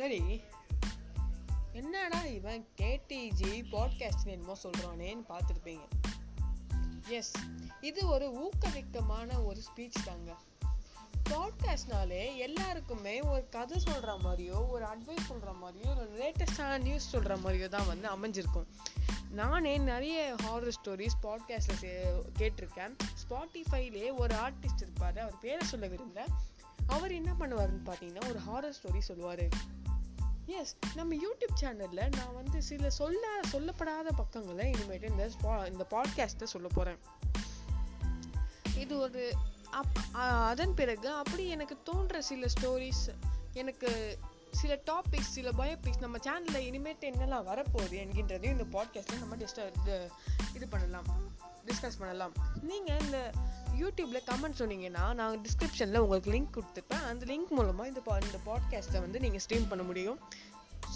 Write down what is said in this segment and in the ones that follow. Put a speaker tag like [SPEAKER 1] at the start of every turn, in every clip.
[SPEAKER 1] சரி. என்னடா இவன் கேடிஜி பாட்காஸ்ட் என்னமோ சொல்கிறானேன்னு பார்த்துருப்பீங்க. எஸ் இது ஒரு ஊக்குவிக்கமான ஒரு ஸ்பீச் தாங்க. பாட்காஸ்ட்னாலே எல்லாருக்குமே ஒரு கதை சொல்கிற மாதிரியோ ஒரு அட்வைஸ் சொல்கிற மாதிரியோ ஒரு லேட்டஸ்டான நியூஸ் சொல்கிற மாதிரியோ தான் வந்து அமைஞ்சிருக்கும். நானே நிறைய ஹாரர் ஸ்டோரிஸ் பாட்காஸ்ட்டில் கேட்டிருக்கேன். ஸ்பாட்டிஃபைலே ஒரு ஆர்டிஸ்ட் இருப்பார் அவர் பேரை சொல்ல விரும்பல. அவர் என்ன பண்ணுவாருன்னு பார்த்தீங்கன்னா ஒரு ஹாரர் ஸ்டோரி சொல்லுவார். எஸ் நம்ம யூடியூப் சேனலில் நான் வந்து சில சொல்ல சொல்லப்படாத பக்கங்களை இனிமேட்டு இந்த ஸ்பா இந்த பாட்காஸ்ட்டை சொல்ல போகிறேன் இது ஒரு அப் அதன் பிறகு அப்படி எனக்கு தோன்ற சில ஸ்டோரிஸ் எனக்கு சில டாபிக்ஸ் சில பயோபிக்ஸ் நம்ம சேனலில் இனிமேட்டு என்னெல்லாம் வரப்போகுது என்கின்றதையும் இந்த பாட்காஸ்ட்டில் நம்ம டிஸ்ட இது இது பண்ணலாம். டிஸ்கஸ் பண்ணலாம். நீங்கள் இந்த யூடியூப்பில் கமெண்ட் சொன்னீங்கன்னா நான் டிஸ்கிரிப்ஷனில் உங்களுக்கு லிங்க் கொடுத்துருப்பேன் அந்த லிங்க் மூலமாக இந்த பா இந்த பாட்காஸ்ட்டை வந்து நீங்கள் ஸ்ட்ரீம் பண்ண முடியும்.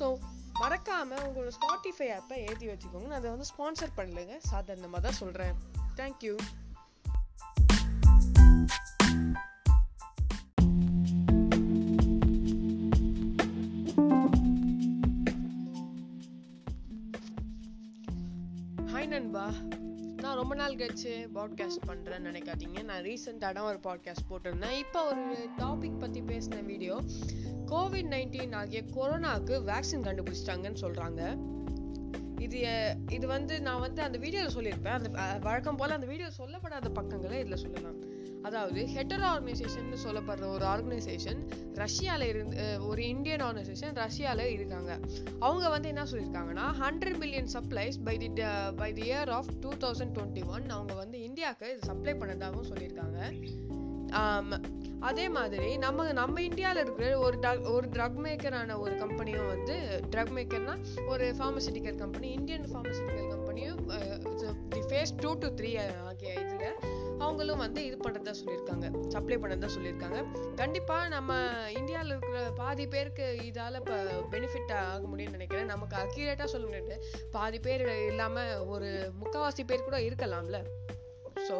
[SPEAKER 1] ஸோ மறக்காமல் உங்களோட ஸ்பாட்டிஃபை ஆப்பை ஏற்றி வச்சுக்கோங்க. நான் அதை வந்து ஸ்பான்சர் பண்ணலைங்க. சாதாரணமாக தான் சொல்கிறேன் தேங்க்யூ பா நான் ரொம்ப நாள் கழிச்சு பாட்காஸ்ட் பண்ணுறேன்னு நினைக்காதீங்க. நான் ரீசெண்டாக ஒரு பாட்காஸ்ட் போட்டிருந்தேன். இப்போ ஒரு டாபிக் பற்றி பேசின வீடியோ கோவிட் நைன்டீன் ஆகிய கொரோனாவுக்கு வேக்சின் கண்டுபிடிச்சிட்டாங்கன்னு சொல்கிறாங்க இது இது வந்து நான் வந்து அந்த வீடியோவில் சொல்லியிருப்பேன். அந்த வழக்கம் போல் அந்த வீடியோ சொல்லப்படாத பக்கங்களை இதில் சொல்லலாம். அதாவது ஹெட்டர் ஆர்கனைசேஷன் சொல்லப்படுற ஒரு ஆர்கனைசேஷன் ரஷ்யாவில் இருந்து ஒரு இந்தியன் ஆர்கனைசேஷன் ரஷ்யாவில் இருக்காங்க. அவங்க வந்து என்ன சொல்லியிருக்காங்கன்னா hundred million supplies by the by the year of two thousand twenty one அவங்க வந்து இந்தியாவுக்கு சப்ளை பண்ணதாகவும் சொல்லியிருக்காங்க. அதே மாதிரி நம்ம நம்ம இந்தியாவில் இருக்கிற ஒரு ட்ரக் ஒரு ட்ரக் மேக்கரான ஒரு கம்பெனியும் வந்து ட்ரக் மேக்கர்னா ஒரு ஃபார்மசிட்டிக்கல் கம்பெனி இந்தியன் ஃபார்மசிட்டிக்கல் கம்பெனியும் the phase two to three ஆகிய இதில் அவங்களும் வந்து இது பண்ணுறதா சொல்லியிருக்காங்க. சப்ளை பண்ணுறதா சொல்லியிருக்காங்க. கண்டிப்பாக நம்ம இந்தியாவில் இருக்கிற பாதி பேருக்கு இதால் இப்போ பெனிஃபிட் ஆக முடியும்னு நினைக்கிறேன். நமக்கு அக்யூரேட்டாக சொல்ல முடியாது. பாதி பேர் இல்லாமல் ஒரு முக்கால்வாசி பேர் கூட இருக்கலாம்ல. ஸோ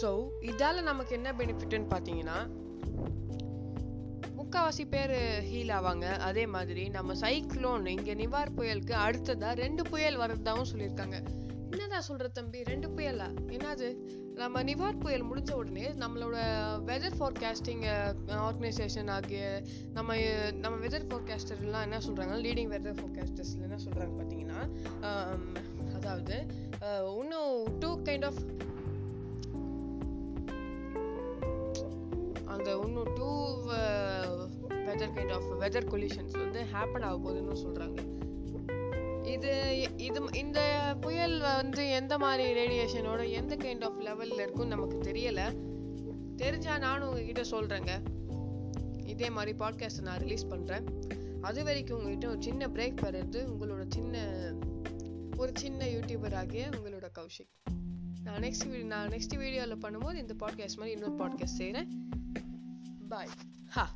[SPEAKER 1] ஸோ இதால் நமக்கு என்ன பெனிஃபிட்னு பார்த்தீங்கன்னா முக்கால்வாசி பேர் ஹீல் ஆவாங்க. அதே மாதிரி நம்ம சைக்ளோன் இங்கே நிவார் புயலுக்கு அடுத்ததாக ரெண்டு புயல் வர்றதாகவும் சொல்லியிருக்காங்க. என்னதான் சொல்கிற தம்பி? ரெண்டு புயலா? என்னது? நம்ம நிவார் புயல் முடிஞ்ச உடனே நம்மளோட வெதர் ஃபோர்காஸ்டிங் ஆர்கனைசேஷன் ஆகிய நம்ம நம்ம வெதர் ஃபோர்காஸ்டர்லாம் என்ன சொல்கிறாங்க லீடிங் வெதர் ஃபோர்காஸ்டர்ஸ்ல என்ன சொல்கிறாங்க பார்த்தீங்கன்னா அதாவது இன்னும் டூ கைண்ட் ஆஃப் அந்த இன்னும் two weather kind of weather collisions வந்து ஹேப்பன் ஆக போகுதுன்னு சொல்கிறாங்க இது இது இந்த புயல் வந்து எந்த மாதிரி ரேடியேஷனோட எந்த கைண்ட் ஆஃப் லெவலில் இருக்கும்னு நமக்கு தெரியலை. தெரிஞ்சால் நானும் உங்ககிட்ட சொல்கிறேங்க இதே மாதிரி பாட்காஸ்ட்டை நான் ரிலீஸ் பண்ணுறேன் அது வரைக்கும் உங்ககிட்ட ஒரு சின்ன பிரேக் பெறது உங்களோட சின்ன ஒரு சின்ன யூடியூபர் ஆகிய உங்களோட கௌஷிக். நான் நெக்ஸ்ட் நான் நெக்ஸ்ட் வீடியோவில் பண்ணும்போது இந்த பாட்காஸ்ட் மாதிரி இன்னொரு பாட்காஸ்ட் செய்கிறேன் Bye. Ha!